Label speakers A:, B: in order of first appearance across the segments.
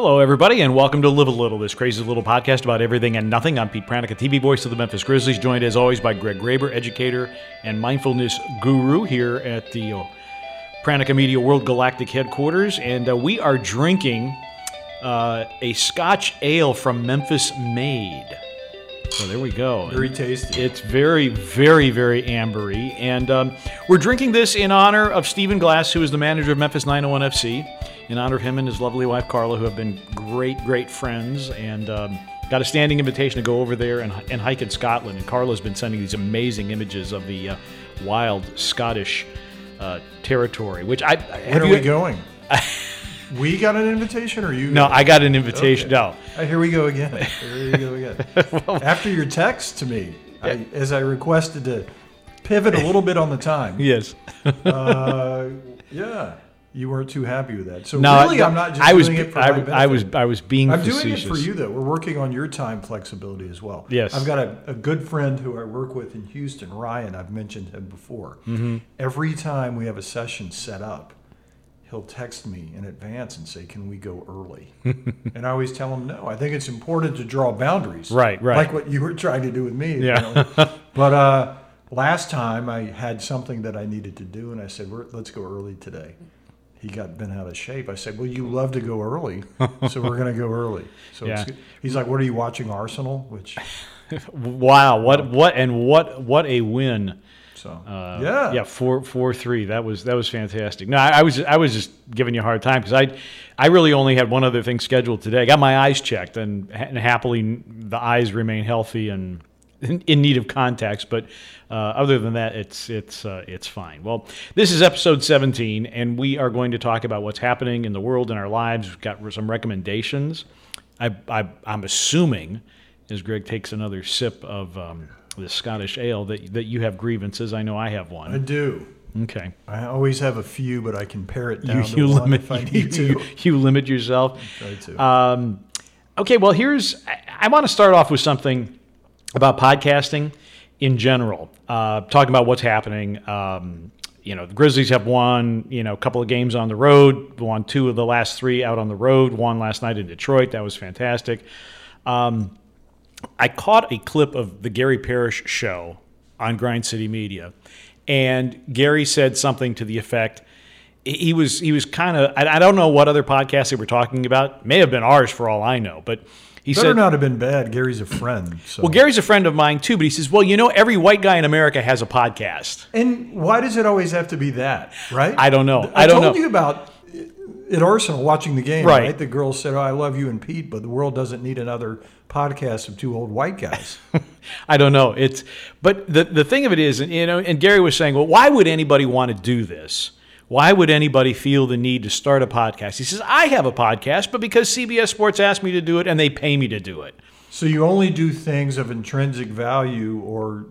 A: Hello, everybody, and welcome to Live a Little, this crazy little podcast about everything and nothing. I'm Pete Pranica, TV voice of the Memphis Grizzlies, joined as always by Greg Graber, educator and mindfulness guru here at the uh, Pranica Media World Galactic headquarters. And uh, we are drinking uh, a Scotch ale from Memphis Made. So there we go.
B: Very tasty.
A: It's very, very, very ambery. And um, we're drinking this in honor of Stephen Glass, who is the manager of Memphis 901 FC, in honor of him and his lovely wife, Carla, who have been great, great friends. And um, got a standing invitation to go over there and, and hike in Scotland. And Carla's been sending these amazing images of the uh, wild Scottish uh, territory, which I.
B: When are we going? we got an invitation, or you?
A: No, I got an invitation. No.
B: Uh, here we go again. Here we go again. After your text to me, I, as I requested to pivot a little bit on the time.
A: Yes.
B: Uh, yeah, you weren't too happy with that. So
A: No,
B: really,
A: I,
B: I'm not just
A: I was,
B: doing it for
A: I,
B: my benefit.
A: I was, I was being
B: I'm doing it for you though. We're working on your time flexibility as well.
A: Yes.
B: I've got a, a good friend who I work with in Houston, Ryan. I've mentioned him before.
A: Mm-hmm.
B: Every time we have a session set up, he'll text me in advance and say, "Can we go early?" and I always tell him no. I think it's important to draw boundaries.
A: Right, right.
B: Like what you were trying to do with me. you
A: Yeah.
B: know. but uh, last time I had something that I needed to do, and I said, we're, "Let's go early today." He got bent out of shape. I said, "Well, you love to go early, so we're going to go early." So
A: Yeah.
B: he's like, "What are you watching Arsenal?" Which
A: Wow, what, what, and what, what a win!
B: So
A: Uh,
B: yeah,
A: yeah, four, four, three. That was that was fantastic. No, I, I was I was just giving you a hard time because I, I really only had one other thing scheduled today. I got my eyes checked, and, and happily the eyes remain healthy and in, in need of contacts. But uh, other than that, it's it's uh, it's fine. Well, this is episode 17, and we are going to talk about what's happening in the world in our lives. We've got some recommendations. I, I I'm assuming as Greg takes another sip of um, the Scottish ale that that you have grievances. I know I have one.
B: I do.
A: Okay.
B: I always have a few, but I can pare it down
A: you
B: to one
A: limit
B: if I
A: you,
B: need to.
A: you, you limit yourself.
B: Try to.
A: Um, okay, well, here's I, I want to start off with something about podcasting in general. Uh, talking about what's happening. Um, you know, the Grizzlies have won. You know, a couple of games on the road. Won two of the last three out on the road. won last night in Detroit. That was fantastic. Um, I caught a clip of the Gary Parrish show on Grind City Media, and Gary said something to the effect. He was he was kind of I, I don't know what other podcast they were talking about. May have been ours for all I know, but he
B: Better
A: said
B: not have been bad. Gary's a friend. So.
A: well, Gary's a friend of mine too, but he says, well, you know, every white guy in America has a podcast.
B: and why does it always have to be that? Right?
A: I don't know.
B: I,
A: I don't
B: told
A: know.
B: you about at Arsenal watching the game.
A: Right.
B: Right. The girl said, "Oh, I love you and Pete, but the world doesn't need another podcast of two old white guys."
A: I don't know. It's but the the thing of it is, and you know, and Gary was saying, well, why would anybody want to do this? Why would anybody feel the need to start a podcast? He says, I have a podcast, but because CBS Sports asked me to do it and they pay me to do it.
B: so you only do things of intrinsic value or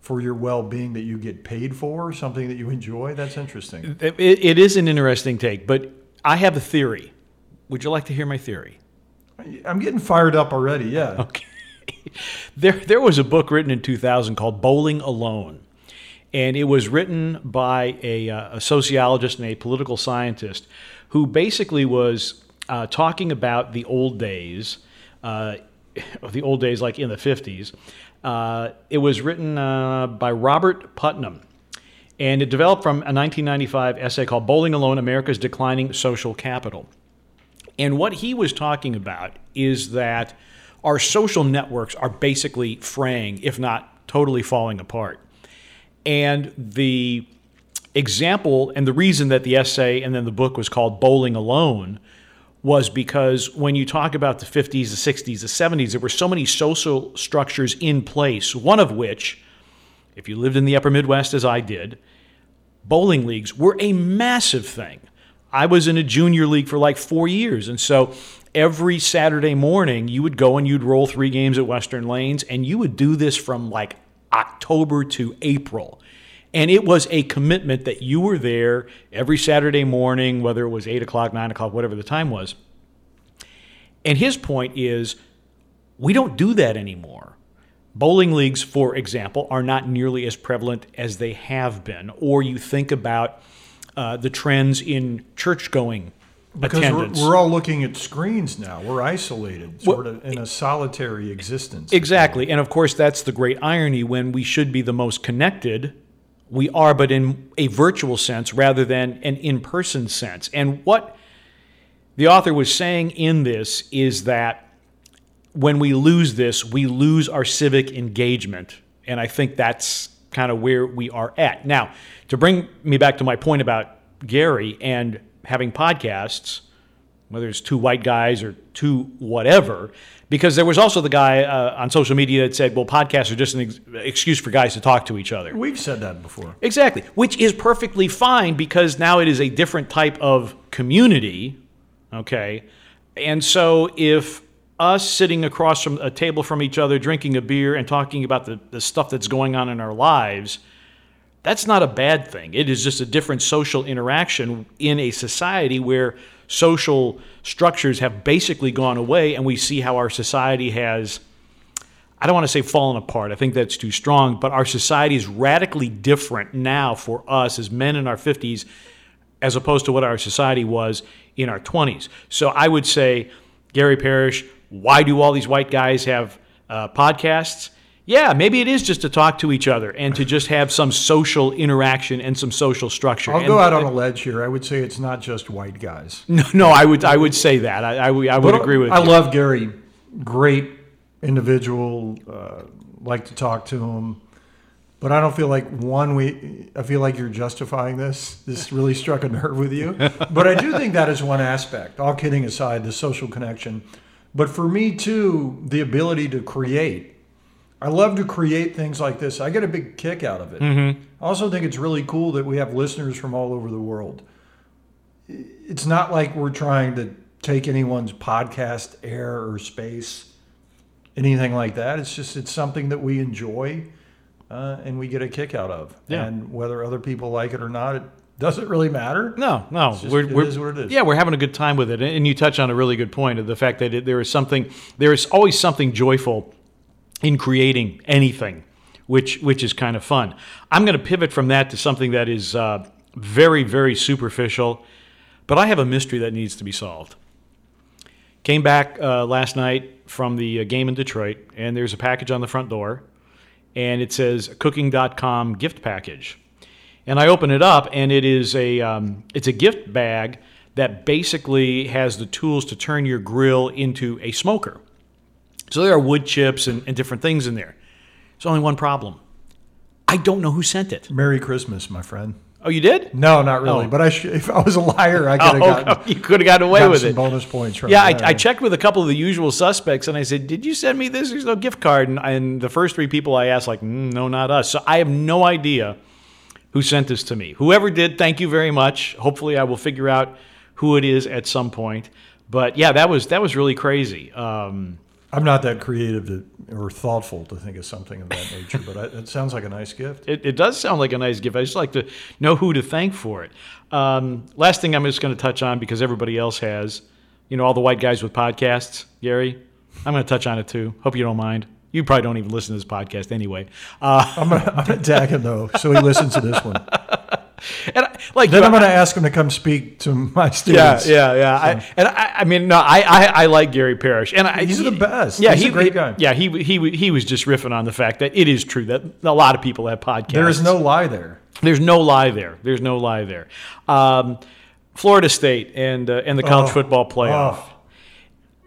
B: for your well-being that you get paid for, something that you enjoy. That's interesting.
A: It, it is an interesting take, but I have a theory. Would you like to hear my theory?
B: I'm getting fired up already. Yeah.
A: Okay. There, there was a book written in 2000 called Bowling Alone. And it was written by a, uh, a sociologist and a political scientist who basically was uh, talking about the old days, uh, the old days like in the 50s. Uh, it was written uh, by Robert Putnam. And it developed from a 1995 essay called Bowling Alone America's Declining Social Capital. And what he was talking about is that our social networks are basically fraying, if not totally falling apart. And the example and the reason that the essay and then the book was called Bowling Alone was because when you talk about the 50s, the 60s, the 70s, there were so many social structures in place, one of which, if you lived in the upper Midwest as I did, bowling leagues were a massive thing. I was in a junior league for like four years. And so every Saturday morning, you would go and you'd roll three games at Western Lanes, and you would do this from like October to April. And it was a commitment that you were there every Saturday morning, whether it was 8 o'clock, 9 o'clock, whatever the time was. And his point is we don't do that anymore. Bowling leagues, for example, are not nearly as prevalent as they have been. Or you think about uh, the trends in church going
B: Because we're, we're all looking at screens now. We're isolated, sort of in a solitary existence.
A: Exactly. And of course, that's the great irony when we should be the most connected, we are, but in a virtual sense rather than an in person sense. And what the author was saying in this is that when we lose this, we lose our civic engagement. And I think that's kind of where we are at. Now, to bring me back to my point about Gary and having podcasts, whether it's two white guys or two whatever, because there was also the guy uh, on social media that said, well, podcasts are just an ex- excuse for guys to talk to each other.
B: We've said that before.
A: Exactly, which is perfectly fine because now it is a different type of community, okay? And so if us sitting across from a table from each other, drinking a beer and talking about the, the stuff that's going on in our lives, that's not a bad thing. It is just a different social interaction in a society where social structures have basically gone away, and we see how our society has. I don't want to say fallen apart. I think that's too strong, but our society is radically different now for us as men in our 50s as opposed to what our society was in our 20s. So I would say, Gary Parrish, why do all these white guys have uh, podcasts? Yeah, maybe it is just to talk to each other and to just have some social interaction and some social structure.
B: I'll
A: And-
B: go out on a ledge here. I would say it's not just white guys.
A: No, no, I would I would say that. I, I, would- I would
B: But
A: agree with
B: I
A: you.
B: love Gary. Great individual. Uh, like to talk to him. But I don't feel like one. We. I feel like you're justifying this. This really struck a nerve with you. But I do think that is one aspect. All kidding aside, the social connection. But for me too, the ability to create. I love to create things like this. I get a big kick out of it. I also think it's really cool that we have listeners from all over the world. It's not like we're trying to take anyone's podcast air or space, anything like that. It's just it's something that we enjoy uh, and we get a kick out of.
A: Yeah.
B: And whether other people like it or not, it doesn't really matter.
A: No, no,
B: just-
A: we're, we're,
B: is what it is.
A: Yeah, we're having a good time with it, and you touch on a really good point of the fact that it, there is something, there is always something joyful in creating anything, which which is kind of fun. I'm going to pivot from that to something that is uh, very very superficial, but I have a mystery that needs to be solved. Came back uh, last night from the uh, game in Detroit, and there's a package on the front door, and it says Cooking.com gift package. And I open it up, and it is a um, it's a gift bag that basically has the tools to turn your grill into a smoker. So there are wood chips and, and different things in there. There's only one problem. I don't know who sent it.
B: Merry Christmas, my friend.
A: Oh, you did?
B: No, not really.
A: Oh.
B: But I sh- if I was a liar, I could have
A: Oh,
B: gotten,
A: you could have gotten away
B: gotten
A: with
B: some
A: it.
B: bonus points from
A: Yeah. I, I checked with a couple of the usual suspects, and I said, "Did you send me this? There's no gift card." And, and the first three people I asked, like, mm, "No, not us." So I have no idea who sent this to me. Whoever did, thank you very much. Hopefully, I will figure out who it is at some point. But yeah, that was that was really crazy. Um,
B: I'm not that creative to, or thoughtful to think of something of that nature, but I, it sounds like a nice gift.
A: it, it does sound like a nice gift. I just like to know who to thank for it. Um, last thing I'm just going to touch on because everybody else has, you know, all the white guys with podcasts. Gary, I'm going to touch on it too. Hope you don't mind. You probably don't even listen to this podcast anyway. Uh,
B: I'm gonna, I'm gonna tag him though, so he listens to this one.
A: and I, like
B: Then I'm gonna ask him to come speak to my
A: yeah,
B: students.
A: yeah, yeah. I, and I, I mean, no, I, I, I like Gary Parrish, and I,
B: He's the best.
A: Yeah,
B: He's
A: he,
B: a great guy.
A: Yeah, he, he, he was just riffing on the fact that it is true that a lot of people have podcasts.
B: There is no lie there.
A: There's no lie there. There's no lie there. Um, Florida State and uh, and the college
B: Oh.
A: football playoff.
B: Oh.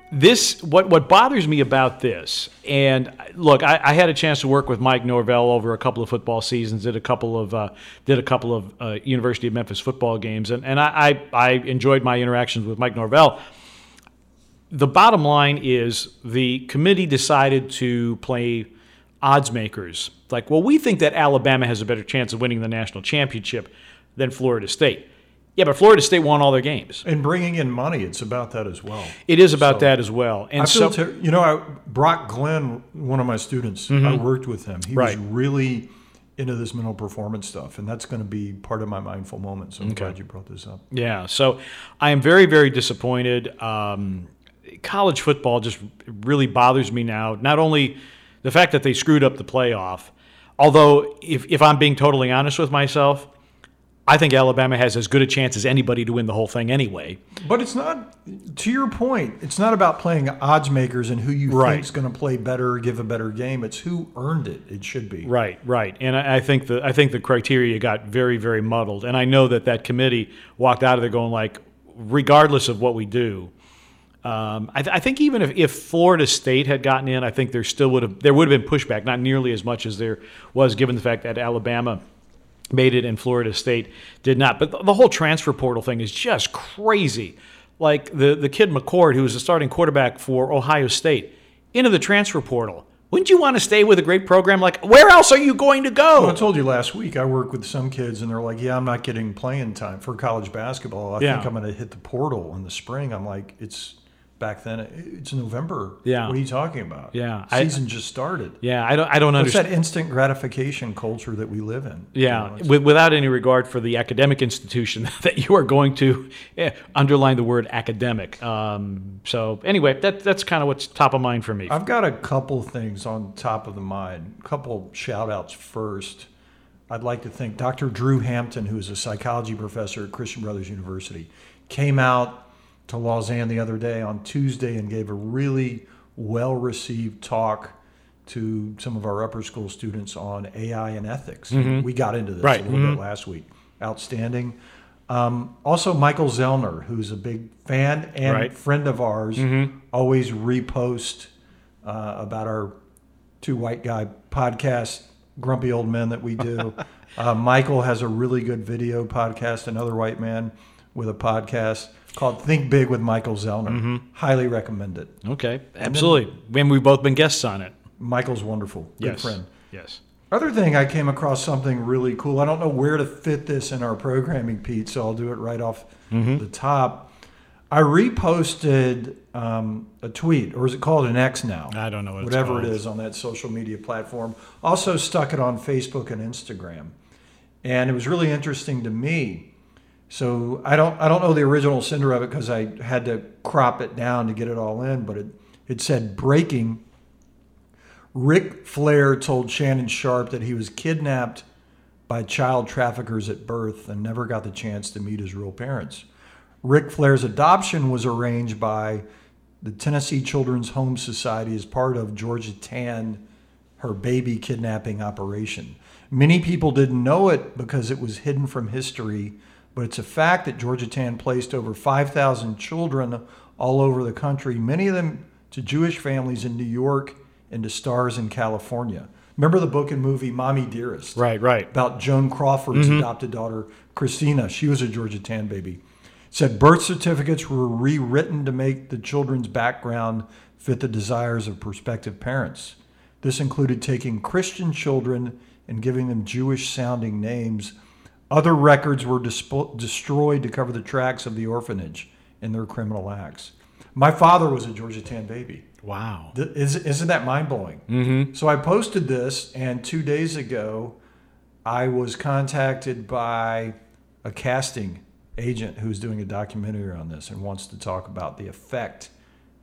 A: This what what bothers me about this, and look, I, I had a chance to work with Mike Norvell over a couple of football seasons. Did a couple of uh, did a couple of uh, University of Memphis football games, and and I, I I enjoyed my interactions with Mike Norvell. The bottom line is the committee decided to play odds makers. Like, well, we think that Alabama has a better chance of winning the national championship than Florida State. Yeah, but Florida State won all their games.
B: And bringing in money, it's about that as well.
A: It is about
B: So-
A: that as well. And so,
B: ter- you know, I, Brock Glenn, one of my students, I worked with him. He was
A: Mm-hmm.
B: Really into this mental performance stuff, and that's going to be part of my mindful moment. So I'm glad you brought this up.
A: Yeah, so I am very, very disappointed. Um, college football just really bothers me now. Not only the fact that they screwed up the playoff, although if, if I'm being totally honest with myself, I think Alabama has as good a chance as anybody to win the whole thing anyway.
B: But it's not, to your point, it's not about playing odds makers and who you
A: Right.
B: think's going to play better, give a better game. It's who earned it. It should be.
A: Right, right, and I, I think the I think the criteria got very, very muddled, and I know that that committee walked out of there going like, regardless of what we do, um, I, th- I think even if, if Florida State had gotten in, I think there still would have there would have been pushback, not nearly as much as there was, given the fact that Alabama made it and Florida State did not. But the, the whole transfer portal thing is just crazy. Like the the kid McCord, who was the starting quarterback for Ohio State, into the transfer portal. Wouldn't you want to stay with a great program? Like, where else are you going to go?
B: Well, I told you last week, I work with some kids, and they're like, "Yeah, I'm not getting playing time for college basketball. I
A: Yeah.
B: think I'm going to hit the portal in the spring." I'm like, "It's back then. It's November.
A: Yeah.
B: what are you talking about?
A: Yeah, I-
B: season just started.
A: Yeah, I don't. I don't
B: It's
A: understand.
B: that instant gratification culture that we live in.
A: Yeah,
B: You know,
A: with, without any regard for the academic institution that you are going to eh, underline the word academic. Um, so anyway, that that's kind of what's top of mind for me.
B: I've got a couple things on top of the mind. A couple shout outs first. I'd like to thank Dr. Drew Hampton, who is a psychology professor at Christian Brothers University, came out to Lausanne the other day on Tuesday and gave a really well received talk to some of our upper school students on AI and ethics. We got into this
A: Right.
B: a little bit last week. Outstanding. Um, also, Michael Zellner, who's a big fan and
A: Right.
B: friend of ours, always repost uh, about our two white guy podcast, Grumpy Old Men, that we do. uh, Michael has a really good video podcast, another white man with a podcast called Think Big with Michael Zellner. Highly recommend it.
A: okay, absolutely. And we've both been guests on it.
B: Michael's wonderful. Good
A: yes,
B: friend.
A: yes.
B: Other thing, I came across something really cool. I don't know where to fit this in our programming, Pete, so I'll do it right off the top. I reposted um, a tweet, or is it called an X now?
A: I don't know what it's
B: Whatever it is on that social media platform. Also stuck it on Facebook and Instagram, and it was really interesting to me. So I don't I don't know the original sender of it because I had to crop it down to get it all in, but it it said breaking Ric Flair told Shannon Sharpe that he was kidnapped by child traffickers at birth and never got the chance to meet his real parents. Ric Flair's adoption was arranged by the Tennessee Children's Home Society as part of Georgia Tann, her baby kidnapping operation. Many people didn't know it because it was hidden from history, but it's a fact that Georgia Tann placed over 5,000 children all over the country, many of them to Jewish families in New York and to stars in California. Remember the book and movie Mommy Dearest?
A: Right, right.
B: about Joan Crawford's mm-hmm. adopted daughter, Christina. She was a Georgia Tann baby. Said birth certificates were rewritten to make the children's background fit the desires of prospective parents. This included taking Christian children and giving them Jewish sounding names. Other records were dispo- destroyed to cover the tracks of the orphanage and their criminal acts. My father was a Georgia Tann baby.
A: Wow.
B: Th- is- Isn't that mind blowing? Mm-hmm. So I posted this, and two days ago, I was contacted by a casting agent who's doing a documentary on this and wants to talk about the effect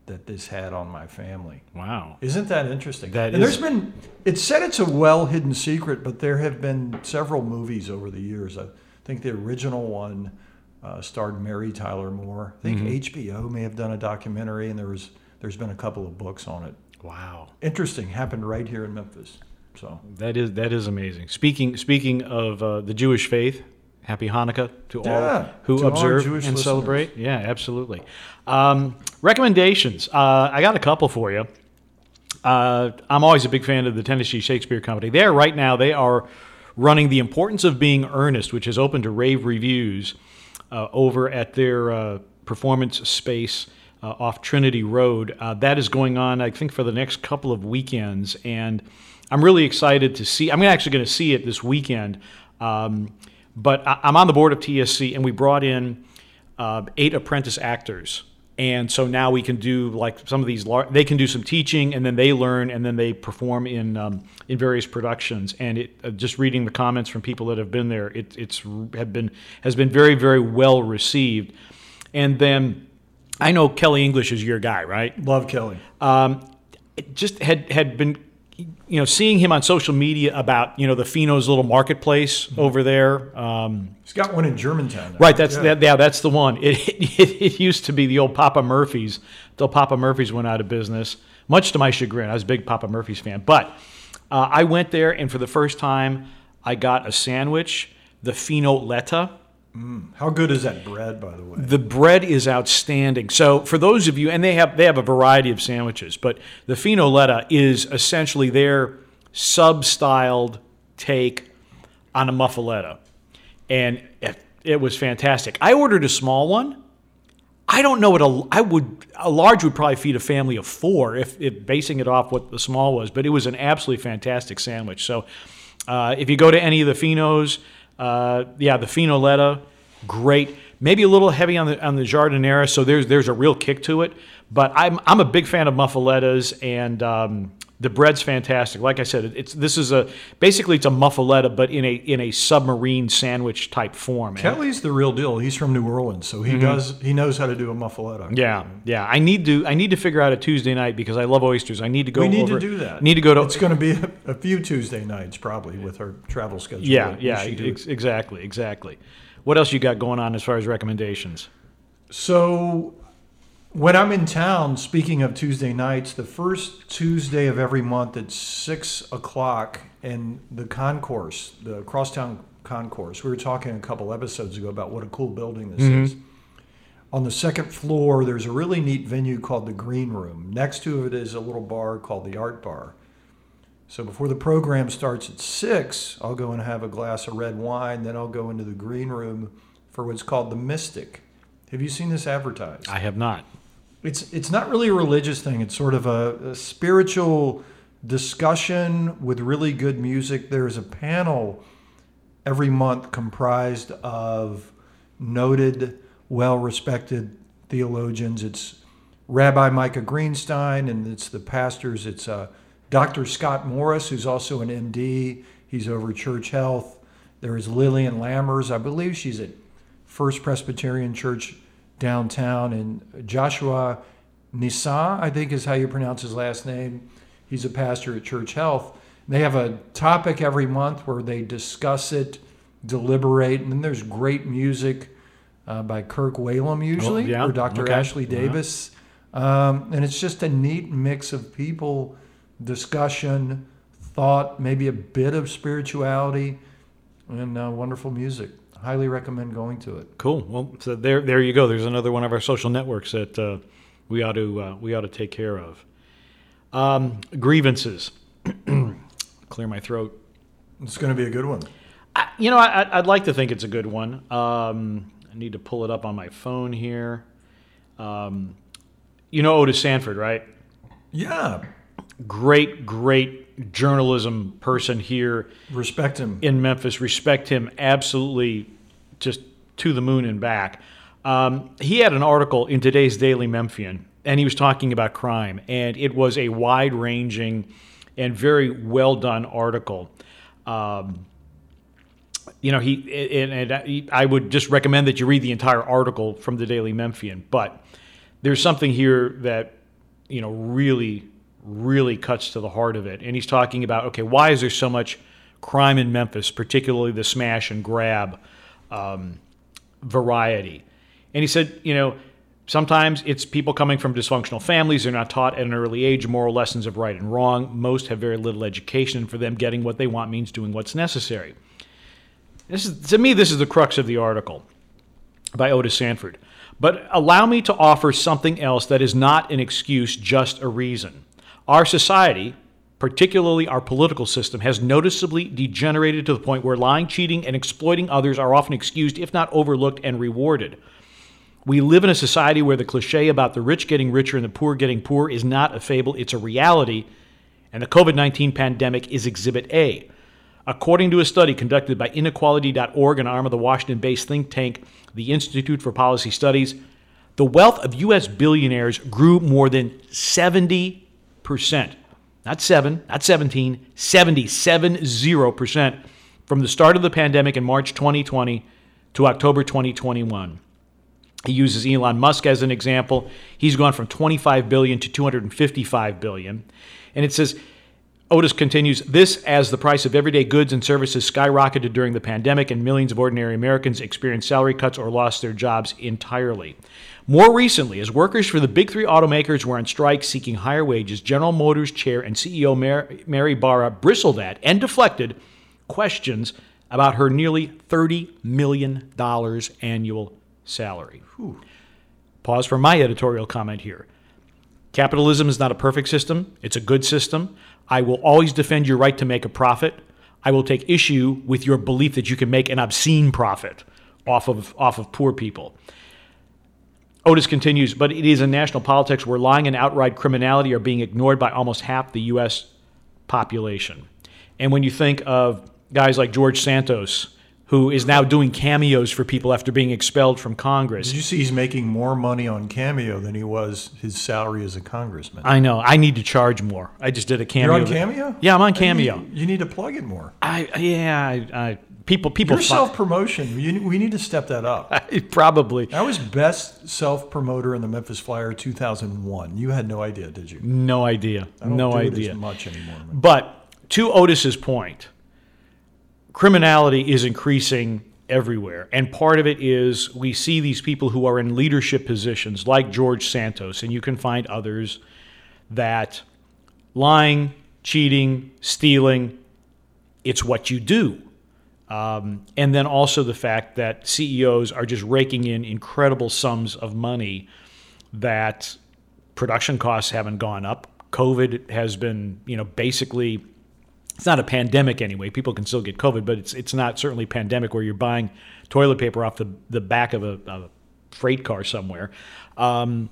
B: that this had on my family.
A: Wow.
B: Isn't that interesting?
A: That
B: and
A: is-
B: there's been it's said it's a well hidden secret, but there have been several movies over the years. I think the original one uh, starred Mary Tyler Moore. I think
A: Mm-hmm.
B: HBO may have done a documentary, and there was there's been a couple of books on it.
A: Wow.
B: Interesting, happened right here in Memphis. So
A: That is that is amazing. Speaking speaking of uh, the Jewish faith, happy Hanukkah to all
B: Yeah,
A: who
B: to
A: observe
B: Jewish
A: and
B: listeners.
A: celebrate. Yeah, absolutely. Um, recommendations. Uh, I got a couple for you. Uh, I'm always a big fan of the Tennessee Shakespeare Company. There, right now, they are running The Importance of Being Earnest, which is open to rave reviews uh, over at their uh, performance space uh, off Trinity Road. Uh, that is going on, I think, for the next couple of weekends. And I'm really excited to see. I'm actually going to see it this weekend. Um, but I, I'm on the board of TSC, and we brought in uh, eight apprentice actors. And so now we can do like some of these. Lar- they can do some teaching, and then they learn, and then they perform in um, in various productions. And it uh, just reading the comments from people that have been there, it, it's have been has been very very well received. And then I know Kelly English is your guy, right?
B: love Kelly.
A: um, it just had had been you know, seeing him on social media about you know the Fino's little marketplace
B: Mm-hmm.
A: over there. Um,
B: He's got one in Germantown. now.
A: right, that's
B: Yeah.
A: that. Yeah, that's the one. It, it it used to be the old Papa Murphy's. Till Papa Murphy's went out of business, much to my chagrin. I was a big Papa Murphy's fan, but uh, I went there, and for the first time, I got a sandwich, the Finoletta.
B: How good is that bread, by the way?
A: The bread is outstanding. So for those of you, and they have they have a variety of sandwiches, but the Finoletta is essentially their sub-styled take on a muffaletta, and it, it was fantastic. I ordered a small one. I don't know what a I would a large would probably feed a family of four if, if basing it off what the small was, but it was an absolutely fantastic sandwich. So uh, if you go to any of the Finos, uh, yeah, the Finoletta, great. Maybe a little heavy on the on the giardiniera, so there's there's a real kick to it. But I'm I'm a big fan of muffalettas, and um, the bread's fantastic. Like I said, it's this is a basically it's a muffaletta, but in a in a submarine sandwich type form.
B: Kelly's the real deal. He's from New Orleans, so he does he knows how to do a muffaletta.
A: Mm-hmm. Yeah, yeah. I need to. I need to figure out a Tuesday night because I love oysters. I need to go.
B: we need
A: over,
B: to do that.
A: Need to go to.
B: It's going to be a, a few Tuesday nights probably with our travel schedule.
A: yeah, yeah.
B: should do it.
A: Ex- exactly, exactly. What else you got going on as far as recommendations?
B: So, when I'm in town, speaking of Tuesday nights, the first Tuesday of every month at six o'clock in the concourse, the crosstown concourse, we were talking a couple episodes ago about what a cool building this mm-hmm. is. On the second floor, there's a really neat venue called the Green Room. Next to it is a little bar called the Art Bar. So before the program starts at six, I'll go and have a glass of red wine. Then I'll go into the green room for what's called the Mystic. Have you seen this advertised?
A: I have not.
B: It's it's not really a religious thing. It's sort of a, a spiritual discussion with really good music. There's a panel every month comprised of noted, well-respected theologians. It's Rabbi Micah Greenstein, and it's the pastors. It's uh, Dr. Scott Morris, who's also an MD. He's over Church Health. There is Lillian Lammers. I believe she's at First Presbyterian Church downtown, and Joshua Nisa, I think is how you pronounce his last name. He's a pastor at Church Health. They have a topic every month where they discuss it, deliberate, and then there's great music uh, by Kirk Whalum usually,
A: yeah,
B: or Dr.
A: okay.
B: Ashley Davis. Um, and it's just a neat mix of people, discussion, thought, maybe a bit of spirituality, and uh, wonderful music. Highly recommend going to it.
A: Cool. Well, so there, there you go. There's another one of our social networks that uh, we ought to uh, we ought to take care of. Um, grievances. Clear my throat.
B: It's going to be a good one.
A: I, you know, I, I'd- I'd like to think it's a good one. Um, I need to pull it up on my phone here. Um, you know Otis Sanford, right?
B: Yeah,
A: Great, great journalism person here
B: respect him.
A: in Memphis. Respect him absolutely, just to the moon and back. Um, he had an article in today's Daily Memphian, and he was talking about crime, and it was a wide-ranging and very well done article. Um, you know, he and, and I- I would just recommend that you read the entire article from the Daily Memphian. But there's something here that you know really, really cuts to the heart of it. And he's talking about okay, why is there so much crime in Memphis, particularly the smash and grab um, variety? And he said, you know, sometimes it's people coming from dysfunctional families. They're not taught at an early age moral lessons of right and wrong. Most have very little education, and for them, getting what they want means doing what's necessary. This is, to me, this is the crux of the article by Otis Sanford. But allow me to offer something else that is not an excuse, just a reason. Our society, particularly our political system, has noticeably degenerated to the point where lying, cheating, and exploiting others are often excused, if not overlooked and rewarded. We live in a society where the cliche about the rich getting richer and the poor getting poor is not a fable, it's a reality, and the COVID 19 pandemic is Exhibit A. According to a study conducted by inequality.org, an arm of the Washington based think tank, the Institute for Policy Studies, the wealth of U.S. billionaires grew more than 70%. Not 7, not 17, 70, 70% from the start of the pandemic in March 2020 to October 2021. He uses Elon Musk as an example. He's gone from 25 billion to 255 billion. And it says Otis continues this as the price of everyday goods and services skyrocketed during the pandemic and millions of ordinary Americans experienced salary cuts or lost their jobs entirely. More recently, as workers for the big three automakers were on strike seeking higher wages, General Motors chair and CEO Mary Barra bristled at and deflected questions about her nearly $30 million annual salary. Whew. Pause for my editorial comment here. Capitalism is not a perfect system, it's a good system. I will always defend your right to make a profit. I will take issue with your belief that you can make an obscene profit off of, off of poor people. Otis continues, but it is in national politics where lying and outright criminality are being ignored by almost half the U.S. population. And when you think of guys like George Santos, who is now doing cameos for people after being expelled from Congress.
B: Did you see he's making more money on Cameo than he was his salary as a congressman?
A: I know. I need to charge more. I just did a cameo.
B: You're on Cameo?
A: Yeah, I'm on Cameo.
B: You, you need to plug it more.
A: I yeah. I, I people people
B: Your self promotion. We need to step that up.
A: Probably.
B: I was best self promoter in the Memphis Flyer 2001. You had no idea, did you?
A: No idea. no idea.
B: much anymore. Man.
A: But to Otis's point criminality is increasing everywhere. And part of it is we see these people who are in leadership positions, like George Santos, and you can find others that lying, cheating, stealing, it's what you do. Um, and then also the fact that CEOs are just raking in incredible sums of money that production costs haven't gone up. COVID has been, you know, basically it's not a pandemic anyway. People can still get COVID, but it's it's not certainly pandemic where you're buying toilet paper off the, the back of a, a freight car somewhere. Um,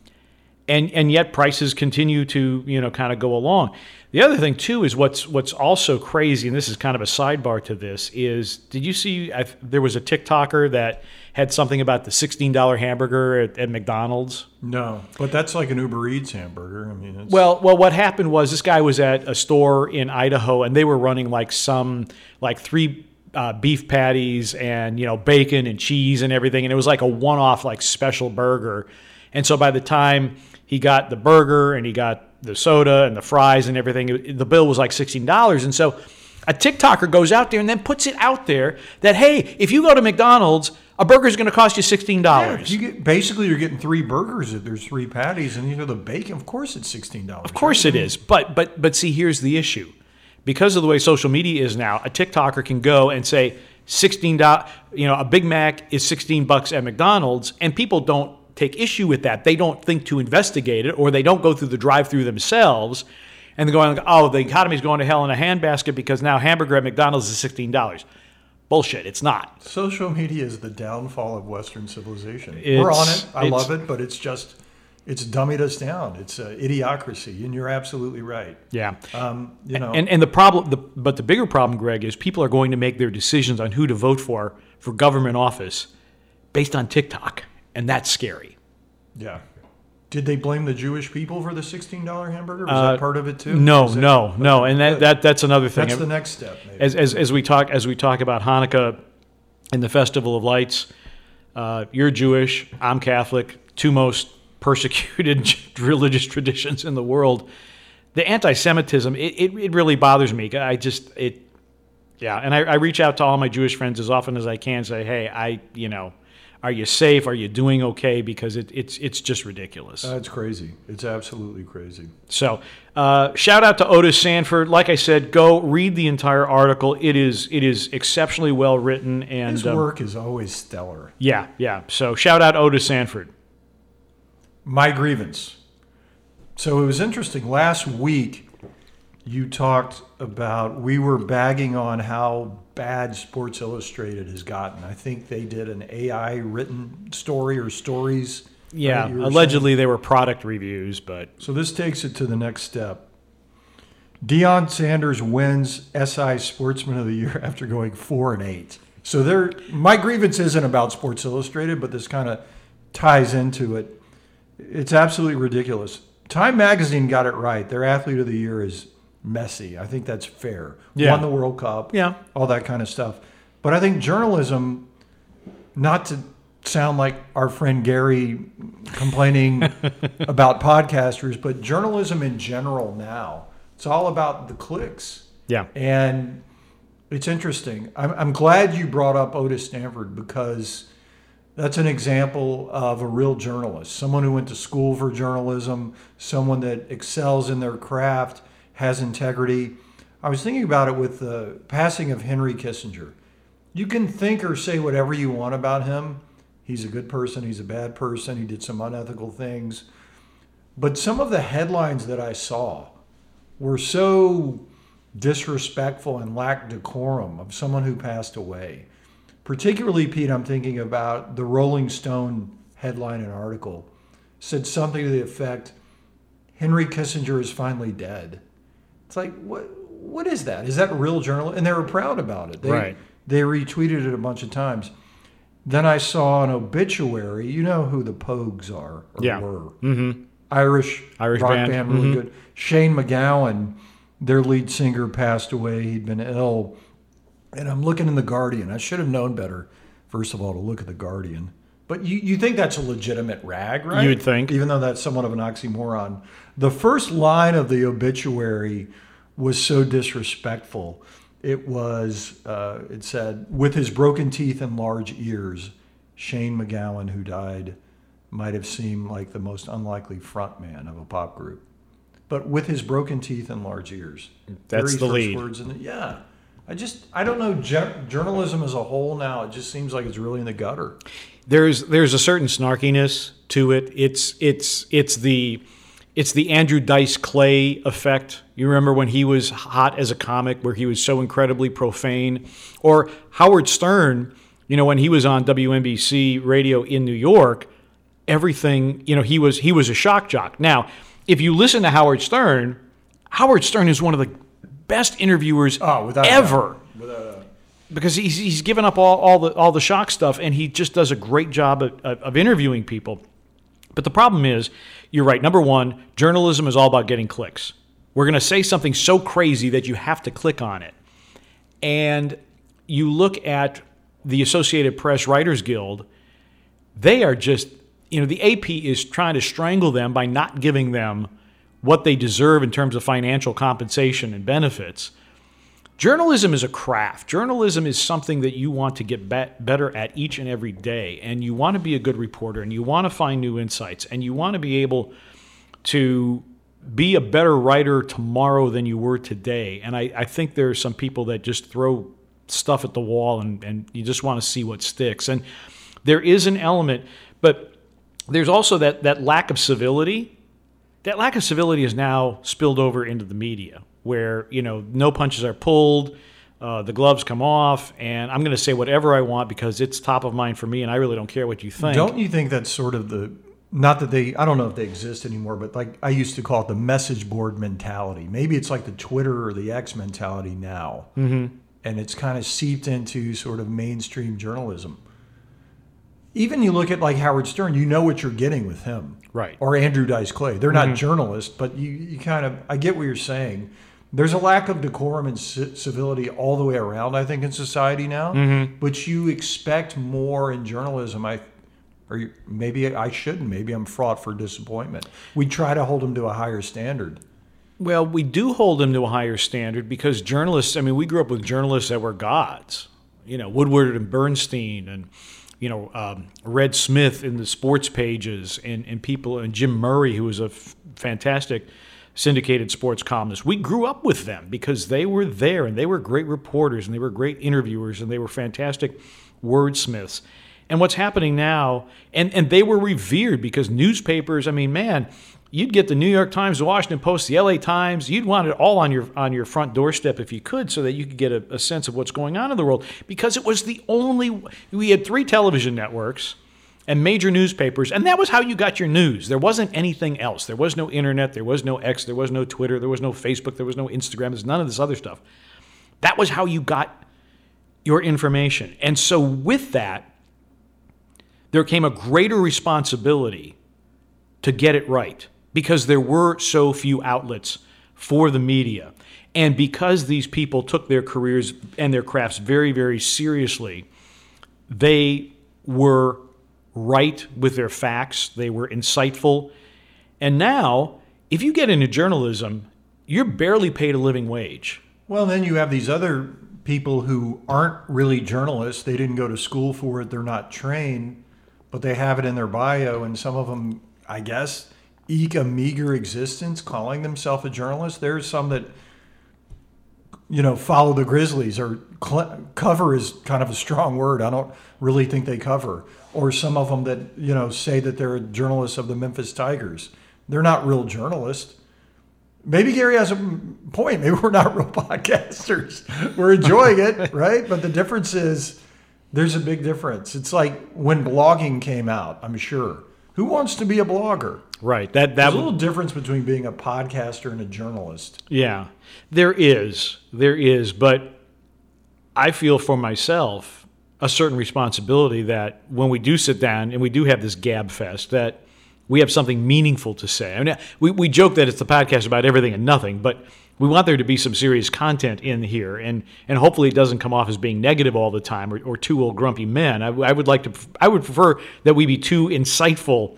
A: and and yet prices continue to you know kind of go along. The other thing too is what's what's also crazy, and this is kind of a sidebar to this. Is did you see I, there was a TikToker that had something about the sixteen dollar hamburger at, at, McDonald's?
B: No, but that's like an Uber Eats hamburger. I mean,
A: well, well, what happened was this guy was at a store in Idaho, and they were running like some like three uh, beef patties and you know bacon and cheese and everything, and it was like a one off like special burger. And so by the time he got the burger and he got the soda and the fries and everything. The bill was like $16. And so a TikToker goes out there and then puts it out there that, hey, if you go to McDonald's, a burger is going to cost you $16.
B: Yeah, you get, basically, you're getting three burgers. There's three patties, and you know the bacon. Of course, it's $16.
A: Of course, it is. But but but see, here's the issue. Because of the way social media is now, a TikToker can go and say, $16, you know, a Big Mac is 16 bucks at McDonald's, and people don't take issue with that. They don't think to investigate it, or they don't go through the drive-through themselves, and they're going, "Oh, the economy's going to hell in a handbasket because now hamburger at McDonald's is sixteen dollars." Bullshit. It's not.
B: Social media is the downfall of Western civilization. It's, We're on it. I love it, but it's just it's dummied us down. It's uh, idiocracy, and you're absolutely right.
A: Yeah.
B: Um, you know,
A: and and the problem, the, but the bigger problem, Greg, is people are going to make their decisions on who to vote for for government office based on TikTok and that's scary.
B: Yeah. Did they blame the Jewish people for the sixteen dollar hamburger? Was uh, that part of it too?
A: No, no, no, and that, that that's another thing.
B: That's the next step. Maybe.
A: As, as as we talk as we talk about Hanukkah and the Festival of Lights, uh, you're Jewish, I'm Catholic, two most persecuted religious traditions in the world. The anti-Semitism, it, it, it really bothers me. I just it, yeah, and I, I reach out to all my Jewish friends as often as I can. Say, hey, I you know are you safe? Are you doing okay? Because it, it's it's just ridiculous.
B: That's crazy. It's absolutely crazy.
A: So, uh, shout out to Otis Sanford. Like I said, go read the entire article. It is it is exceptionally well written, and
B: his um, work um, is always stellar.
A: Yeah, yeah. So, shout out Otis Sanford.
B: My grievance. So it was interesting. Last week, you talked about we were bagging on how bad Sports Illustrated has gotten. I think they did an AI written story or stories.
A: Yeah, right, allegedly saying. they were product reviews, but
B: so this takes it to the next step. Deion Sanders wins SI Sportsman of the Year after going four and eight. So there, my grievance isn't about Sports Illustrated, but this kind of ties into it. It's absolutely ridiculous. Time Magazine got it right. Their athlete of the year is Messi. I think that's fair.
A: Yeah.
B: Won the World Cup.
A: Yeah.
B: All that kind of stuff. But I think journalism, not to sound like our friend Gary complaining about podcasters, but journalism in general now, It's all about the clicks.
A: Yeah.
B: And it's interesting. I'm, I'm glad you brought up Otis Sanford because that's an example of a real journalist, someone who went to school for journalism, someone that excels in their craft, has integrity. I was thinking about it with the passing of Henry Kissinger. You can think or say whatever you want about him. He's a good person, he's a bad person, he did some unethical things. But some of the headlines that I saw were so disrespectful and lacked decorum of someone who passed away. Particularly, Pete, I'm thinking about the Rolling Stone headline and article said something to the effect Henry Kissinger is finally dead. It's like, what, what is that? Is that A real journalism? And they were proud about it. They,
A: Right.
B: They retweeted it a bunch of times. Then I saw an obituary. You know who the Pogues are or
A: Yeah.
B: were.
A: Mm-hmm.
B: Irish,
A: Irish
B: rock
A: band.
B: band, really
A: Mhm.
B: good. Shane MacGowan, their lead singer, passed away. He'd been ill. And I'm looking in the Guardian. I should have known better, first of all, to look at the Guardian. But you, you think that's a legitimate rag, right?
A: You'd think.
B: Even though that's somewhat of an oxymoron. The first line of the obituary was so disrespectful. It was, uh, it said, with his broken teeth and large ears, Shane MacGowan, who died, might have seemed like the most unlikely frontman of a pop group. But with his broken teeth and large ears.
A: That's the lead.
B: Words in the, yeah. I just, I don't know, jour- journalism as a whole now, it just seems like it's really in the gutter.
A: there's there's a certain snarkiness to it. It's it's it's the it's the Andrew Dice Clay effect. You remember when he was hot as a comic, where he was so incredibly profane, or Howard Stern. You know when he was on WNBC radio in New York, everything you know he was he was a shock jock. Now, if you listen to Howard Stern, Howard Stern is one of the best interviewers
B: Oh, without a
A: ever
B: doubt.
A: because he's, he's given up all, all the all the shock stuff and he just does a great job of, of interviewing people. But the problem is, you're right. Number one, journalism is all about getting clicks. We're going to say something so crazy that you have to click on it. And you look at the Associated Press Writers Guild, they are just, you know, the AP is trying to strangle them by not giving them what they deserve in terms of financial compensation and benefits. Journalism is a craft. Journalism is something that you want to get be- better at each and every day. And you want to be a good reporter and you want to find new insights and you want to be able to be a better writer tomorrow than you were today. And I, I think there are some people that just throw stuff at the wall and, and you just want to see what sticks. And there is an element, but there's also that, that lack of civility that lack of civility is now spilled over into the media where you know no punches are pulled uh, the gloves come off and i'm going to say whatever i want because it's top of mind for me and i really don't care what you think
B: Don't you think that's sort of the not that they I don't know if they exist anymore, but like I used to call it the message board mentality. Maybe it's like the Twitter or the X mentality now, mm-hmm. and it's kind of seeped into sort of mainstream journalism. Even you look at like Howard Stern, you know what you're getting with him,
A: Right.
B: Or Andrew Dice Clay. They're not journalists, but you you kind of I get what you're saying. There's a lack of decorum and ci- civility all the way around, I think, in society now. But you expect more in journalism. I or you, maybe I shouldn't. Maybe I'm fraught for disappointment. We try to hold them to a higher standard.
A: well we do hold them to a higher standard because journalists i mean we grew up with journalists that were gods you know woodward and bernstein and you know um, red smith in the sports pages and, and people and jim murray who was a f- fantastic syndicated sports columnist we grew up with them because they were there and they were great reporters and they were great interviewers and they were fantastic wordsmiths and what's happening now and, and they were revered because newspapers i mean man you'd get the New York Times, the Washington Post, the LA Times. You'd want it all on your on your front doorstep if you could, so that you could get a, a sense of what's going on in the world. Because it was the only we had three television networks and major newspapers, and that was how you got your news. There wasn't anything else. There was no internet. There was no X. There was no Twitter. There was no Facebook. There was no Instagram. There's none of this other stuff. That was how you got your information. And so with that, there came a greater responsibility to get it right because there were so few outlets for the media. And because these people took their careers and their crafts very, very seriously, they were right with their facts, they were insightful. And now, if you get into journalism, you're barely paid a living wage.
B: Well, then you have these other people who aren't really journalists. They didn't go to school for it. They're not trained, but they have it in their bio. And some of them, I guess, eke a meager existence calling themselves a journalist. There's some that, you know, follow the Grizzlies or cl- cover is kind of a strong word. I don't really think they cover. Or some of them that, you know, say that they're journalists of the Memphis Tigers. They're not real journalists. Maybe Gary has a point. Maybe we're not real podcasters. We're enjoying it, right? But the difference is there's a big difference. It's like when blogging came out, I'm sure. Who wants to be a blogger?
A: Right. That that
B: There's a little difference between being a podcaster and a journalist.
A: Yeah, there is. There is. But I feel for myself a certain responsibility that when we do sit down and we do have this gab fest, that we have something meaningful to say. I mean, we, we joke that it's the podcast about everything and nothing, but we want there to be some serious content in here, and, and hopefully it doesn't come off as being negative all the time or, or two old grumpy men. I, I would like to, I would prefer that we be two insightful,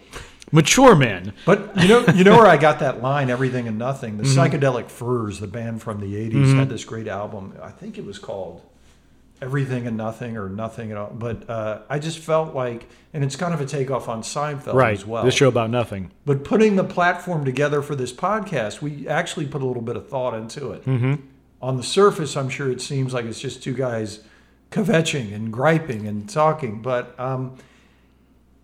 A: mature men.
B: But you know, you know where I got that line, "Everything and Nothing." The mm-hmm. Psychedelic Furs, the band from the '80s, mm-hmm. had this great album. I think it was called "Everything and Nothing" or "Nothing at All." But uh, I just felt like, and it's kind of a takeoff on Seinfeld
A: Right.
B: as well.
A: This show about nothing.
B: But putting the platform together for this podcast, we actually put a little bit of thought into it. Mm-hmm. On the surface, I'm sure it seems like it's just two guys kvetching and griping and talking, but um,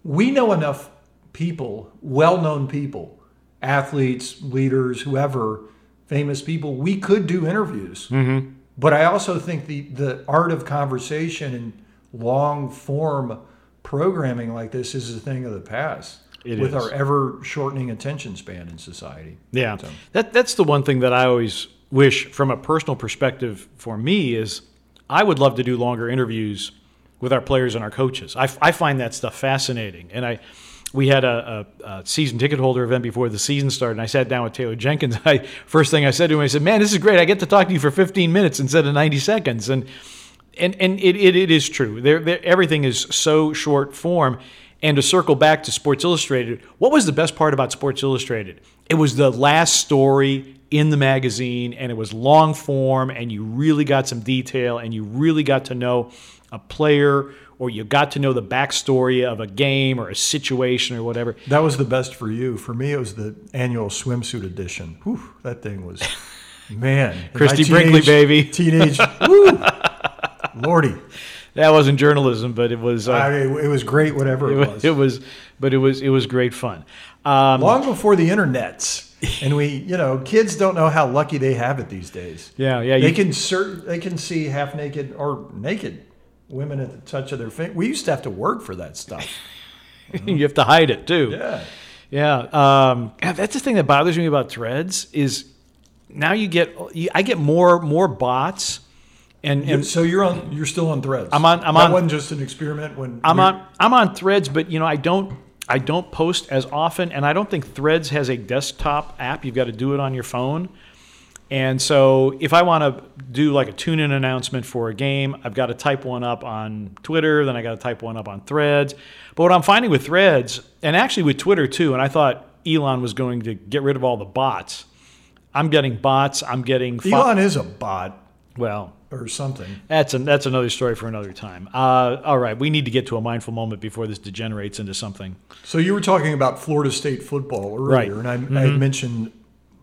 B: we know enough people, well known people, athletes, leaders, whoever, famous people, we could do interviews.
A: Mm-hmm.
B: But I also think the, the art of conversation and long form programming like this is a thing of the past
A: It
B: with
A: is.
B: our ever shortening attention span in society.
A: Yeah,
B: So-
A: that that's the one thing that I always wish, from a personal perspective, for me is I would love to do longer interviews with our players and our coaches. I, I find that stuff fascinating, and I we had a, a, a season ticket holder event before the season started, and I sat down with Taylor Jenkins. I first thing I said to him, I said, "Man, this is great. I get to talk to you for 15 minutes instead of 90 seconds." And and and it, it, it is true. There, everything is so short form. And to circle back to Sports Illustrated, what was the best part about Sports Illustrated? It was the last story in the magazine, and it was long form, and you really got some detail, and you really got to know a player, or you got to know the backstory of a game or a situation or whatever.
B: That was the best for you. For me, it was the annual swimsuit edition. Whew, that thing was, man.
A: Christie Brinkley, baby.
B: Teenage, woo, lordy.
A: That wasn't journalism, but it was. Uh,
B: I mean, it was great, whatever
A: it,
B: it
A: was,
B: was.
A: it was, but it was it was great fun. Um,
B: Long before the internets. And we, you know, kids don't know how lucky they have it these days.
A: yeah, yeah.
B: They
A: You,
B: can cert, they can see half naked or naked women at the touch of their finger. We used to have to work for that stuff.
A: you have to hide it too.
B: Yeah.
A: Yeah, um, that's the thing that bothers me about Threads is now you get you, I get more more bots, and and
B: so you're on. You're still on Threads.
A: I'm on- I'm
B: that
A: on-
B: wasn't just an experiment. When
A: I'm on I'm on Threads, but you know I don't I don't post as often, and I don't think Threads has a desktop app. You've got to do it on your phone. And so if I want to do like a tune-in announcement for a game, I've got to type one up on Twitter, then I got to type one up on Threads. But what I'm finding with Threads, and actually with Twitter too, and I thought Elon was going to get rid of all the bots. I'm getting bots. I'm getting fo-
B: Elon is a bot
A: well.
B: or something.
A: That's an, that's another story for another time. Uh, all right, we need to get to a mindful moment before this degenerates into something.
B: So you were talking about Florida State football earlier,
A: Right. Mm-hmm.
B: and I, I had mentioned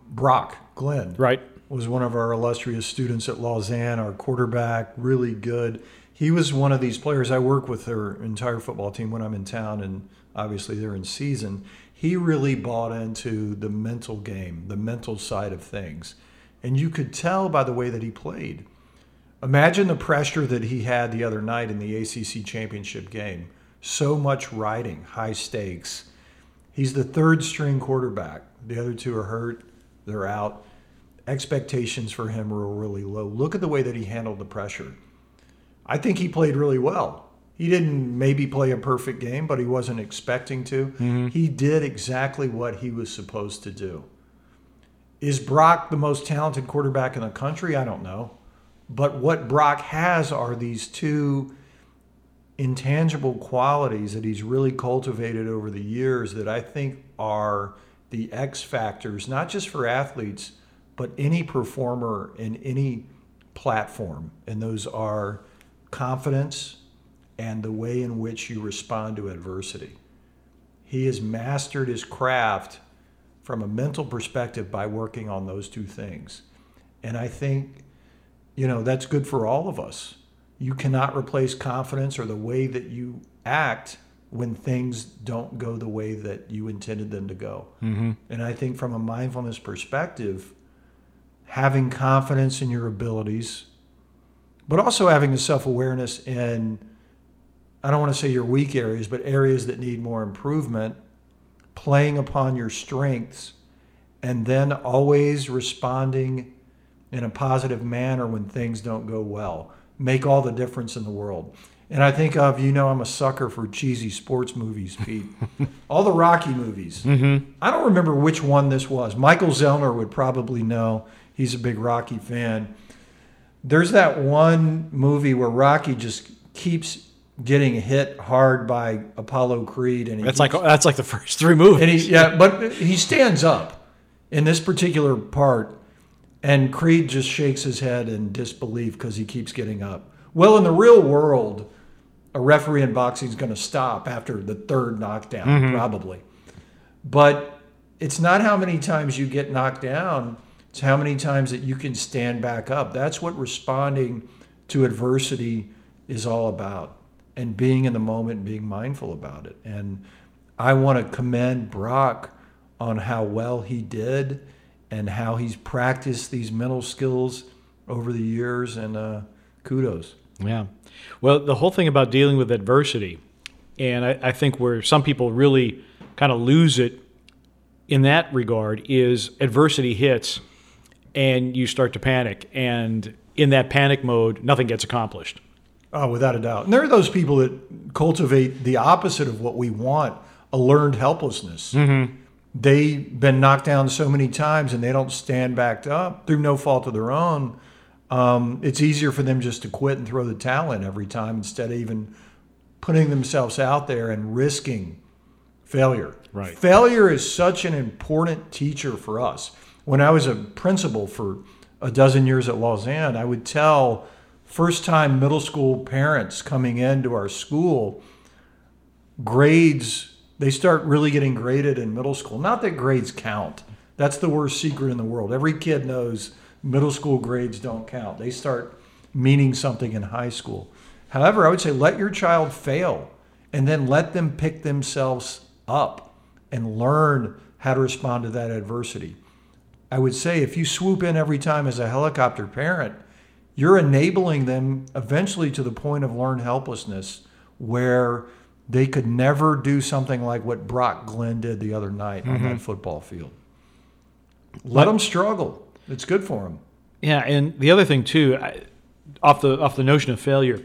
B: Brock Glenn.
A: Right.
B: Was one of our illustrious students at Lausanne, our quarterback, really good. He was one of these players. I work with their entire football team when I'm in town, and obviously they're in season. He really bought into the mental game, the mental side of things. And you could tell by the way that he played. Imagine the pressure that he had the other night in the ACC championship game. So much riding, high stakes. He's the third string quarterback. The other two are hurt, they're out expectations for him were really low. Look at the way that he handled the pressure. I think he played really well. He didn't maybe play a perfect game, but he wasn't expecting to. Mm-hmm. He did exactly what he was supposed to do. Is Brock the most talented quarterback in the country? I don't know. But what Brock has are these two intangible qualities that he's really cultivated over the years that I think are the X factors, not just for athletes, but any performer in any platform, and those are confidence and the way in which you respond to adversity. He has mastered his craft from a mental perspective by working on those two things. And I think, you know, that's good for all of us. You cannot replace confidence or the way that you act when things don't go the way that you intended them to go.
A: Mm-hmm.
B: And I think from a mindfulness perspective, having confidence in your abilities, but also having the self awareness in, I don't want to say your weak areas, but areas that need more improvement, playing upon your strengths, and then always responding in a positive manner when things don't go well make all the difference in the world. And I think of, you know, I'm a sucker for cheesy sports movies, Pete. all the Rocky movies.
A: Mm-hmm.
B: I don't remember which one this was. Michael Zellner would probably know. He's a big Rocky fan. There's that one movie where Rocky just keeps getting hit hard by Apollo Creed, and
A: That's
B: keeps-
A: like that's like the first three movies.
B: and he yeah, but he stands up in this particular part, and Creed just shakes his head in disbelief because he keeps getting up. Well, in the real world, a referee in boxing is going to stop after the third knockdown, mm-hmm. probably. But it's not how many times you get knocked down; it's how many times that you can stand back up. That's what responding to adversity is all about, and being in the moment, and being mindful about it. And I want to commend Brock on how well he did and how he's practiced these mental skills over the years. And uh, kudos.
A: Yeah. Well, the whole thing about dealing with adversity, and I, I think where some people really kind of lose it in that regard is adversity hits and you start to panic. And in that panic mode, nothing gets accomplished.
B: Oh, without a doubt. And there are those people that cultivate the opposite of what we want a learned helplessness. They've been knocked down so many times and they don't stand back up through no fault of their own. Um, it's easier for them just to quit and throw the towel in every time instead of even putting themselves out there and risking failure.
A: Right.
B: Failure is such an important teacher for us. When I was a principal for a dozen years at Lausanne, I would tell first time middle school parents coming into our school grades, they start really getting graded in middle school. Not that grades count, that's the worst secret in the world. Every kid knows middle school grades don't count, they start meaning something in high school. However, I would say let your child fail and then let them pick themselves up and learn how to respond to that adversity. I would say if you swoop in every time as a helicopter parent, you're enabling them eventually to the point of learned helplessness where they could never do something like what Brock Glenn did the other night on that mm-hmm. football field. Let them struggle. It's good for them.
A: Yeah, and the other thing too, I, off the off the notion of failure,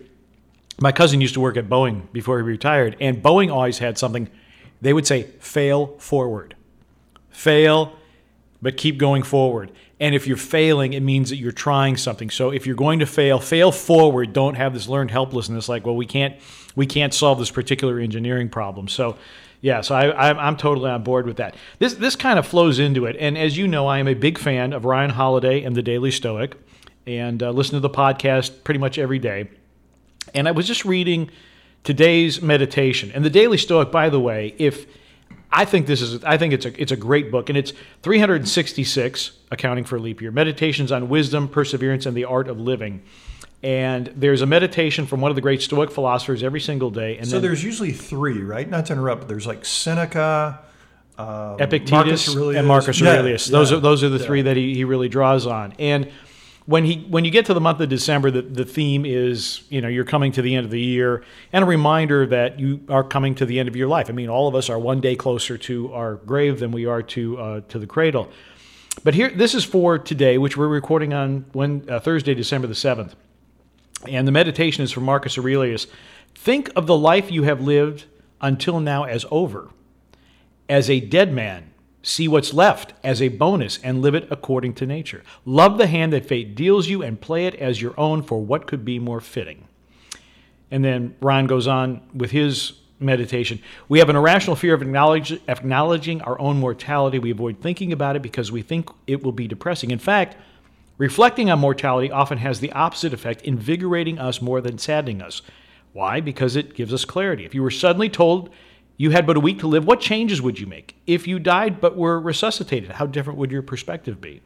A: my cousin used to work at Boeing before he retired, and Boeing always had something. They would say, "Fail forward, fail, but keep going forward." And if you're failing, it means that you're trying something. So if you're going to fail, fail forward. Don't have this learned helplessness, like, well, we can't we can't solve this particular engineering problem. So. Yeah, so I, I'm, I'm totally on board with that. This this kind of flows into it, and as you know, I am a big fan of Ryan Holiday and the Daily Stoic, and uh, listen to the podcast pretty much every day. And I was just reading today's meditation, and the Daily Stoic. By the way, if I think this is, I think it's a it's a great book, and it's 366, accounting for leap year, meditations on wisdom, perseverance, and the art of living. And there's a meditation from one of the great Stoic philosophers every single day, and
B: So
A: then
B: there's usually three, right? Not to interrupt, but there's like Seneca, um,
A: Epictetus
B: Aurelius.
A: and Marcus
B: Yeah,
A: Aurelius. those
B: yeah,
A: are those are the
B: yeah.
A: three that he, he really draws on. And when he when you get to the month of December, the, the theme is you know you're coming to the end of the year, and a reminder that you are coming to the end of your life. I mean, all of us are one day closer to our grave than we are to uh, to the cradle. But here, this is for today, which we're recording on when uh, Thursday, December the seventh. And the meditation is from Marcus Aurelius. Think of the life you have lived until now as over. As a dead man, see what's left as a bonus and live it according to nature. Love the hand that fate deals you and play it as your own for what could be more fitting. And then Ron goes on with his meditation. We have an irrational fear of acknowledge, acknowledging our own mortality. We avoid thinking about it because we think it will be depressing. In fact, reflecting on mortality often has the opposite effect, invigorating us more than saddening us. Why? Because it gives us clarity. If you were suddenly told you had but a week to live, what changes would you make? If you died but were resuscitated, how different would your perspective be?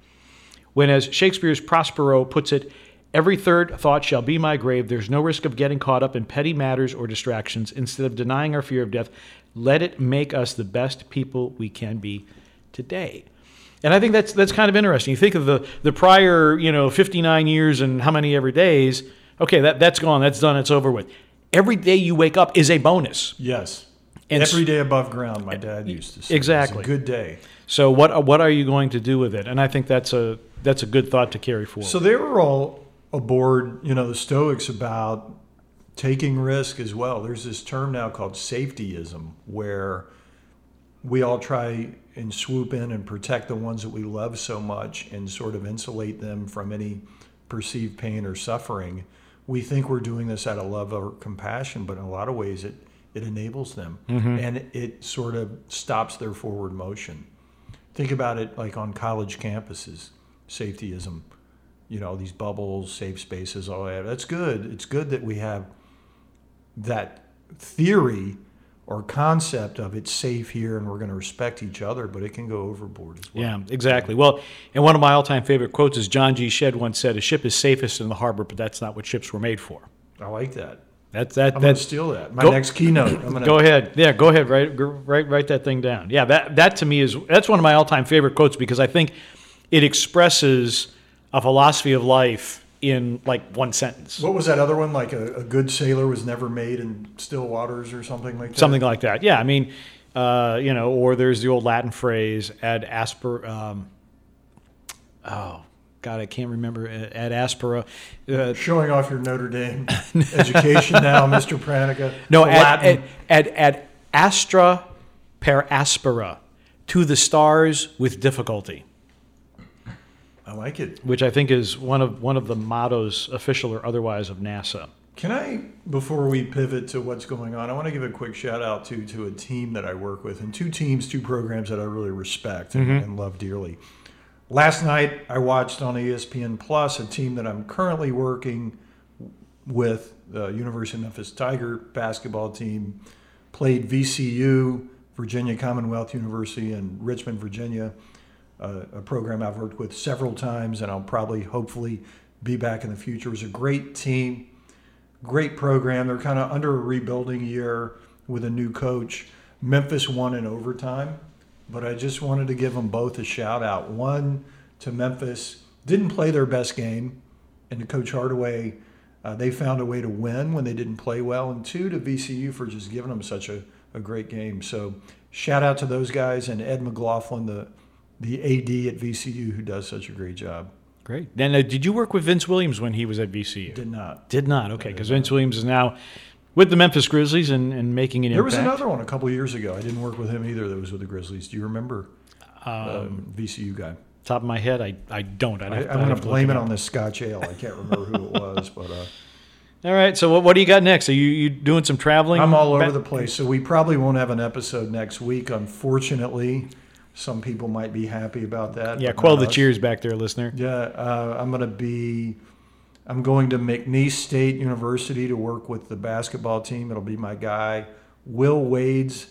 A: When, as Shakespeare's Prospero puts it, Every third thought shall be my grave. There's no risk of getting caught up in petty matters or distractions. Instead of denying our fear of death, let it make us the best people we can be today. And I think that's that's kind of interesting. You think of the the prior, you know, 59 years and how many every days. Okay, that that's gone. That's done. It's over with. Every day you wake up is a bonus.
B: Yes. And Every day above ground, my dad used to say.
A: Exactly.
B: good day.
A: So what what are you going to do with it? And I think that's a that's a good thought to carry forward.
B: So they were all aboard, you know, the Stoics about taking risk as well. There's this term now called safetyism, where we all try and swoop in and protect the ones that we love so much and sort of insulate them from any perceived pain or suffering. We think we're doing this out of love or compassion, but in a lot of ways it, it enables them mm-hmm. and it sort of stops their forward motion. Think about it like on college campuses, safetyism you know these bubbles, safe spaces, all that. That's good. It's good that we have that theory or concept of it's safe here and we're going to respect each other, but it can go overboard as well.
A: Yeah, exactly. Well, and one of my all-time favorite quotes is John G. Shedd once said, "A ship is safest in the harbor, but that's not what ships were made for."
B: I like that.
A: That's that.
B: I'm
A: that's
B: gonna steal that. My go, next keynote. I'm gonna
A: go ahead. Yeah, go ahead. Write, write write that thing down. Yeah, that that to me is that's one of my all-time favorite quotes because I think it expresses a philosophy of life in like one sentence.
B: What was that other one? Like a, a good sailor was never made in still waters or something like that?
A: Something like that. Yeah. I mean, uh, you know, or there's the old Latin phrase ad aspera. Um, oh, God, I can't remember. at aspera.
B: Uh, Showing off your Notre Dame education now, Mr. Pranica.
A: No, at, ad, ad, ad astra per aspera, to the stars with difficulty.
B: I like it.
A: Which I think is one of one of the mottos, official or otherwise, of NASA.
B: Can I, before we pivot to what's going on, I want to give a quick shout out to to a team that I work with and two teams, two programs that I really respect and, mm-hmm. and love dearly. Last night I watched on ESPN Plus a team that I'm currently working with, the University of Memphis Tiger basketball team, played VCU, Virginia Commonwealth University in Richmond, Virginia a program I've worked with several times, and I'll probably, hopefully, be back in the future. It was a great team, great program. They're kind of under a rebuilding year with a new coach. Memphis won in overtime, but I just wanted to give them both a shout out. One to Memphis, didn't play their best game, and to Coach Hardaway, uh, they found a way to win when they didn't play well. And two to VCU for just giving them such a, a great game. So shout out to those guys and Ed McLaughlin, the the AD at VCU who does such a great job.
A: Great. Then uh, did you work with Vince Williams when he was at VCU?
B: Did not.
A: Did not. Okay, because Vince Williams is now with the Memphis Grizzlies and, and making an
B: there
A: impact.
B: was another one a couple years ago. I didn't work with him either. That was with the Grizzlies. Do you remember? Um, um, VCU guy.
A: Top of my head, I, I don't.
B: i am going to blame it on this Scotch ale. I can't remember who it was, but. Uh,
A: all right. So what, what do you got next? Are you, you doing some traveling?
B: I'm all over the place. So we probably won't have an episode next week, unfortunately. Some people might be happy about that.
A: Yeah, quell the cheers back there, listener.
B: Yeah, uh, I'm going to be. I'm going to McNeese State University to work with the basketball team. It'll be my guy, Will Wade's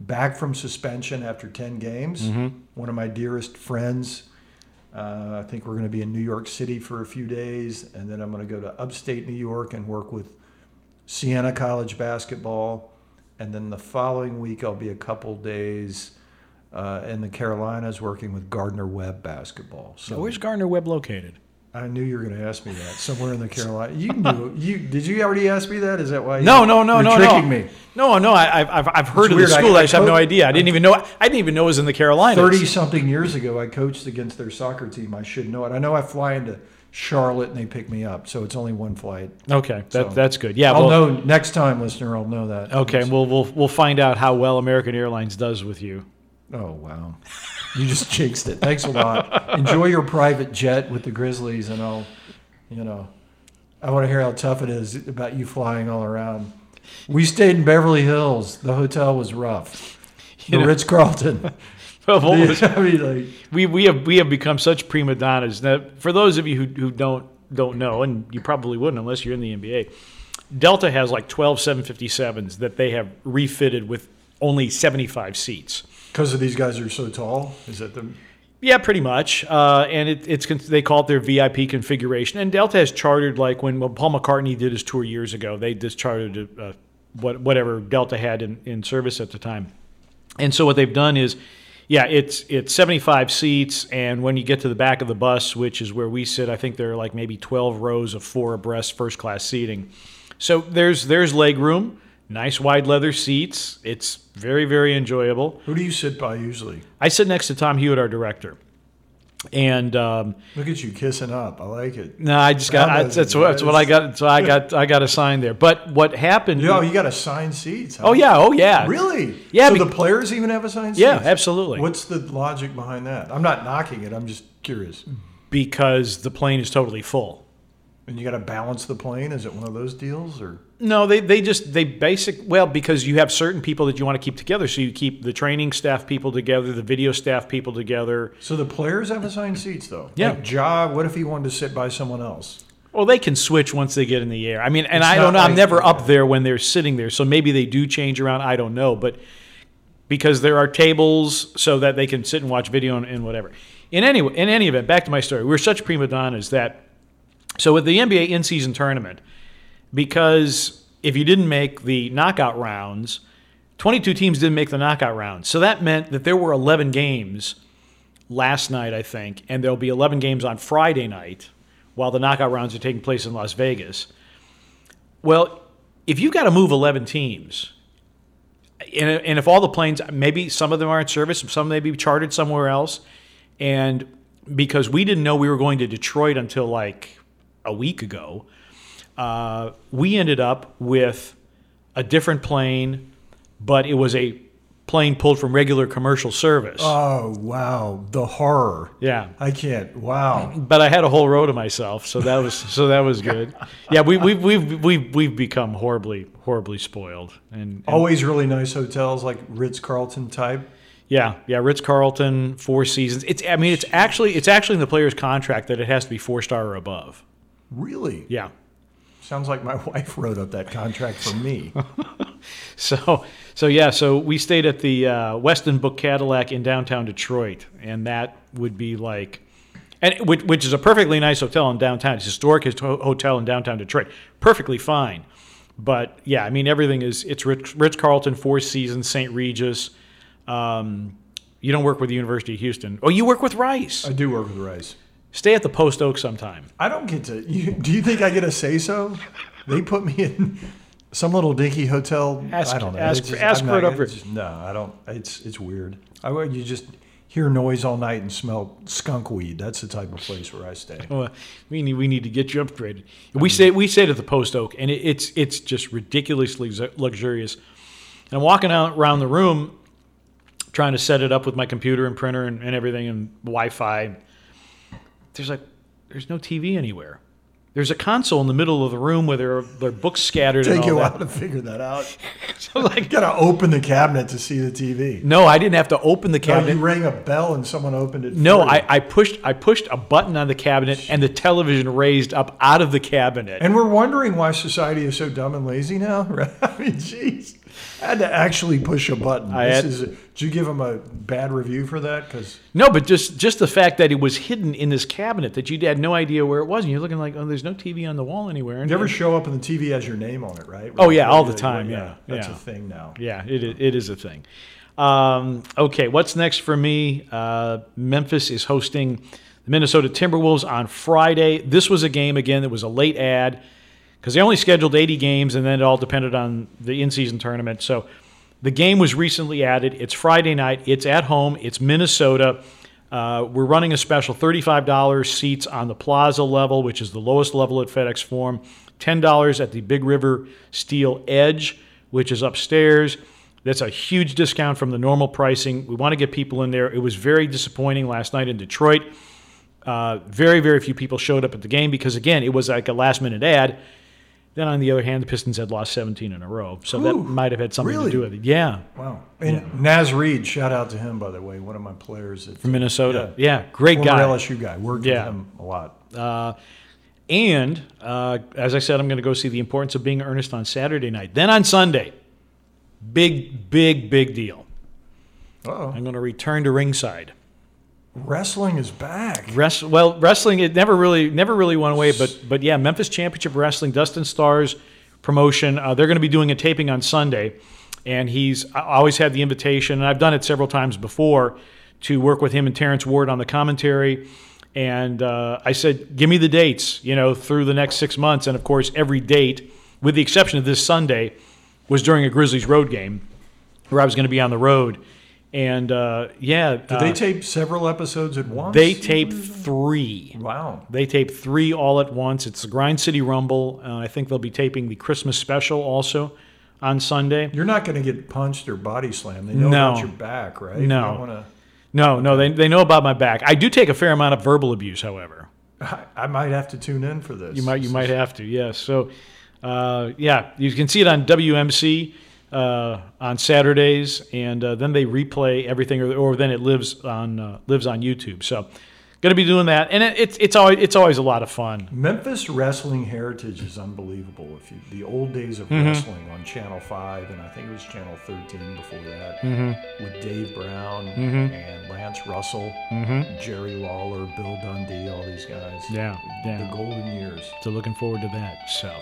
B: back from suspension after 10 games. Mm-hmm. One of my dearest friends. Uh, I think we're going to be in New York City for a few days, and then I'm going to go to upstate New York and work with Siena College basketball. And then the following week, I'll be a couple days uh, in the Carolinas working with Gardner Webb basketball.
A: So where's Gardner Webb located?
B: I knew you were going to ask me that. Somewhere in the Carolina. You can do. You did you already ask me that? Is that why?
A: No, no, no, no,
B: tricking
A: no.
B: me.
A: No, no. I, have I've heard it's of weird. the school. I, I, I just have no idea. I didn't even know. I didn't even know it was in the Carolinas.
B: Thirty something years ago, I coached against their soccer team. I should know it. I know I fly into Charlotte and they pick me up, so it's only one flight.
A: Okay, that, so that's good. Yeah,
B: I'll well, know next time, listener. I'll know that.
A: Okay, we'll we'll we'll find out how well American Airlines does with you.
B: Oh wow. You just jinxed it. Thanks a lot. Enjoy your private jet with the Grizzlies, and I'll, you know, I want to hear how tough it is about you flying all around. We stayed in Beverly Hills. The hotel was rough. The Ritz Carlton. I mean, like,
A: we we have we have become such prima donnas. Now, for those of you who, who don't don't know, and you probably wouldn't unless you're in the NBA, Delta has like 12 757s that they have refitted with only 75 seats.
B: Because of these guys are so tall. Is that the?
A: Yeah, pretty much. Uh, and it, it's they call it their VIP configuration. And Delta has chartered like when, Paul McCartney did his tour years ago. They just chartered uh, what, whatever Delta had in, in service at the time. And so what they've done is, yeah, it's it's 75 seats, and when you get to the back of the bus, which is where we sit, I think there are like maybe 12 rows of four abreast first class seating. So there's there's leg room, nice wide leather seats. It's very very enjoyable.
B: Who do you sit by usually?
A: I sit next to Tom Hewitt, our director, and um,
B: Look at you kissing up. I like it.
A: no, I just got I, that's what that's what I got. So I got I got assigned there. But what happened?
B: Yo, you got assigned seats. Huh?
A: oh yeah, oh yeah,
B: Really?
A: Yeah,
B: So the players even have assigned seats.
A: yeah, absolutely.
B: What's the logic behind that? I'm not knocking it. I'm just curious.
A: Because the plane is totally full.
B: And you got to balance the plane. Is it one of those deals or?
A: No, they, they just they basic well because you have certain people that you want to keep together. So you keep the training staff people together, the video staff people together.
B: So the players have assigned seats though.
A: Yeah.
B: Like Ja, what if he wanted to sit by someone else?
A: Well, they can switch once they get in the air. I mean, and
B: It's
A: I don't know. I'm never up there when they're sitting there, so maybe they do change around. I don't know, but because there are tables so that they can sit and watch video and, and whatever. In any in any event, back to my story. We're such prima donnas that so with the NBA in-season tournament, because if you didn't make the knockout rounds, 22 teams didn't make the knockout rounds. So that meant that there were 11 games last night, I think, and there'll be 11 games on Friday night while the knockout rounds are taking place in Las Vegas. Well, if you've got to move 11 teams, and, if all the planes, maybe some of them are in service, some may be chartered somewhere else, and because we didn't know we were going to Detroit until like a week ago, uh, we ended up with a different plane, but it was a plane pulled from regular commercial service.
B: Oh wow, the horror.
A: yeah.
B: I can't. Wow.
A: But I had a whole row to myself, so that was so that was good. Yeah, we we we've we've we've become horribly horribly spoiled, and, and
B: Always really nice hotels like Ritz Carlton type.
A: yeah yeah Ritz Carlton Four Seasons. It's I mean it's actually it's actually in the player's contract that it has to be four star or above.
B: Really?
A: Yeah.
B: Sounds like my wife wrote up that contract for me.
A: So so yeah so we stayed at the uh, Westin Book Cadillac in downtown Detroit, and that would be like. And which, which is a perfectly nice hotel in downtown. It's a historic hotel in downtown Detroit. Perfectly fine. But yeah, I mean everything is it's Ritz, Ritz Carlton, Four Seasons, St. Regis. Um, you don't work with the University of Houston. Oh, you work with Rice.
B: I do work with Rice.
A: Stay at the Post Oak sometime.
B: I don't get to. You, do you think I get a say so? They put me in some little dinky hotel.
A: Ask-
B: I don't know.
A: ask for- ask for it
B: not-
A: over-
B: it's just- No, I don't. It's it's weird. I would you just hear noise all night and smell skunk weed. That's the type of place where I stay.
A: Well, we need we need to get you upgraded. We stay we stayed at the Post Oak, and it, it's it's just ridiculously luxurious. And I'm walking out around the room, trying to set it up with my computer and printer and, and everything and Wi-Fi. There's like there's no TV anywhere. There's a console in the middle of the room where there are, there are books scattered. and
B: Take
A: all
B: you while to figure that out.
A: So like,
B: You gotta open the cabinet to see the TV.
A: no, I didn't have to open the
B: No,
A: cabinet.
B: you rang a bell and someone opened it.
A: No. I, I pushed I pushed a button on the cabinet and the television raised up out of the cabinet.
B: And we're wondering why society is so dumb and lazy now. Right? I mean, jeez. I had to actually push a button.
A: I
B: This
A: had-
B: is, did you give him a bad review for that? Because
A: no, but just just the fact that it was hidden in this cabinet that you had no idea where it was, and you're looking like, oh, there's no TV on the wall anywhere. And
B: you ever show up and the TV has your name on it, right?
A: Oh, yeah, all the time,
B: right,
A: yeah,
B: That's
A: yeah.
B: a thing now.
A: yeah, it it is a thing. Um, okay, what's next for me? Uh, Memphis is hosting the Minnesota Timberwolves on Friday. This was a game again that was a late ad because they only scheduled 80 games, and then it all depended on the in-season tournament. So the game was recently added. It's Friday night. It's at home. It's Minnesota. Uh, we're running a special $35 seats on the Plaza level, which is the lowest level at FedEx Forum. $10 at the Big River Steel Edge, which is upstairs. That's a huge discount from the normal pricing. We want to get people in there. It was very disappointing last night in Detroit. Uh, very, very few people showed up at the game because, again, it was like a last minute ad. Then on the other hand, the Pistons had lost 17 in a row, so that might have had something
B: really?
A: to do with it. Yeah,
B: Wow. And Naz Reid, shout out to him, by the way, one of my players. At,
A: from Minnesota. Yeah, great
B: former
A: guy.
B: LSU guy. Worked
A: Yeah.
B: with him a lot.
A: Uh, and uh, as I said, I'm going to go see the importance of being earnest on Saturday night. Then on Sunday, big, big, big deal.
B: Uh-oh.
A: I'm going to return to ringside.
B: Wrestling is back.
A: Rest, well, wrestling it never really never really went away, but but yeah, Memphis Championship Wrestling, Dustin Stars promotion. Uh, they're going to be doing a taping on Sunday, and he's I always had the invitation, and I've done it several times before to work with him and Terrence Ward on the commentary. And uh, I said, give me the dates, you know, through the next six months. And of course, every date, with the exception of this Sunday, was during a Grizzlies road game, where I was going to be on the road. And uh, yeah,
B: Did they tape several episodes at once?
A: they tape three.
B: Wow.
A: They tape three all at once. It's the Grind City Rumble. Uh, I think they'll be taping the Christmas special also on Sunday.
B: You're not going to get punched or body slammed. They know
A: No.
B: about your back, right?
A: No.
B: wanna,
A: No, no, they, they know about my back. I do take a fair amount of verbal abuse, however.
B: I, I might have to tune in for this.
A: You might you might have to, yes. So, uh, yeah, you can see it on WMC uh, on Saturdays, and uh, then they replay everything, or, or then it lives on uh, lives on YouTube. So, going to be doing that, and it, it's it's always it's always a lot of fun.
B: Memphis wrestling heritage is unbelievable. If you the old days of
A: Mm-hmm.
B: wrestling on Channel Five, and I think it was Channel Thirteen before that,
A: Mm-hmm.
B: with Dave Brown and Lance Russell, Jerry Lawler, Bill Dundee, all these guys.
A: Yeah, yeah.
B: The golden years.
A: So looking forward to that. So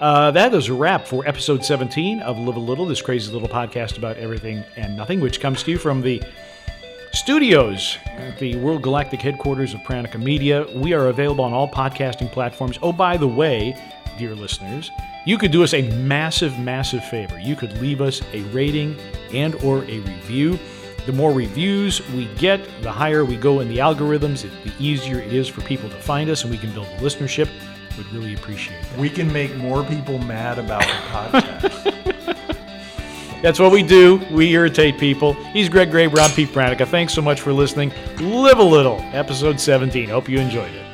A: uh, that is a wrap for episode 17 of Live a Little, this crazy little podcast about everything and nothing, which comes to you from the studios at the World Galactic headquarters of Pranica Media. We are available on all podcasting platforms. Oh, by the way, dear listeners, you could do us a massive, massive favor. You could leave us a rating and or a review. The more reviews we get, the higher we go in the algorithms, it- the easier it is for people to find us, and we can build a listenership. Would really appreciate that.
B: We can make more people mad about the podcast.
A: That's what we do. We irritate people. He's Greg Graber. I'm Pete Pranica. Thanks so much for listening. Live a little, episode 17. Hope you enjoyed it.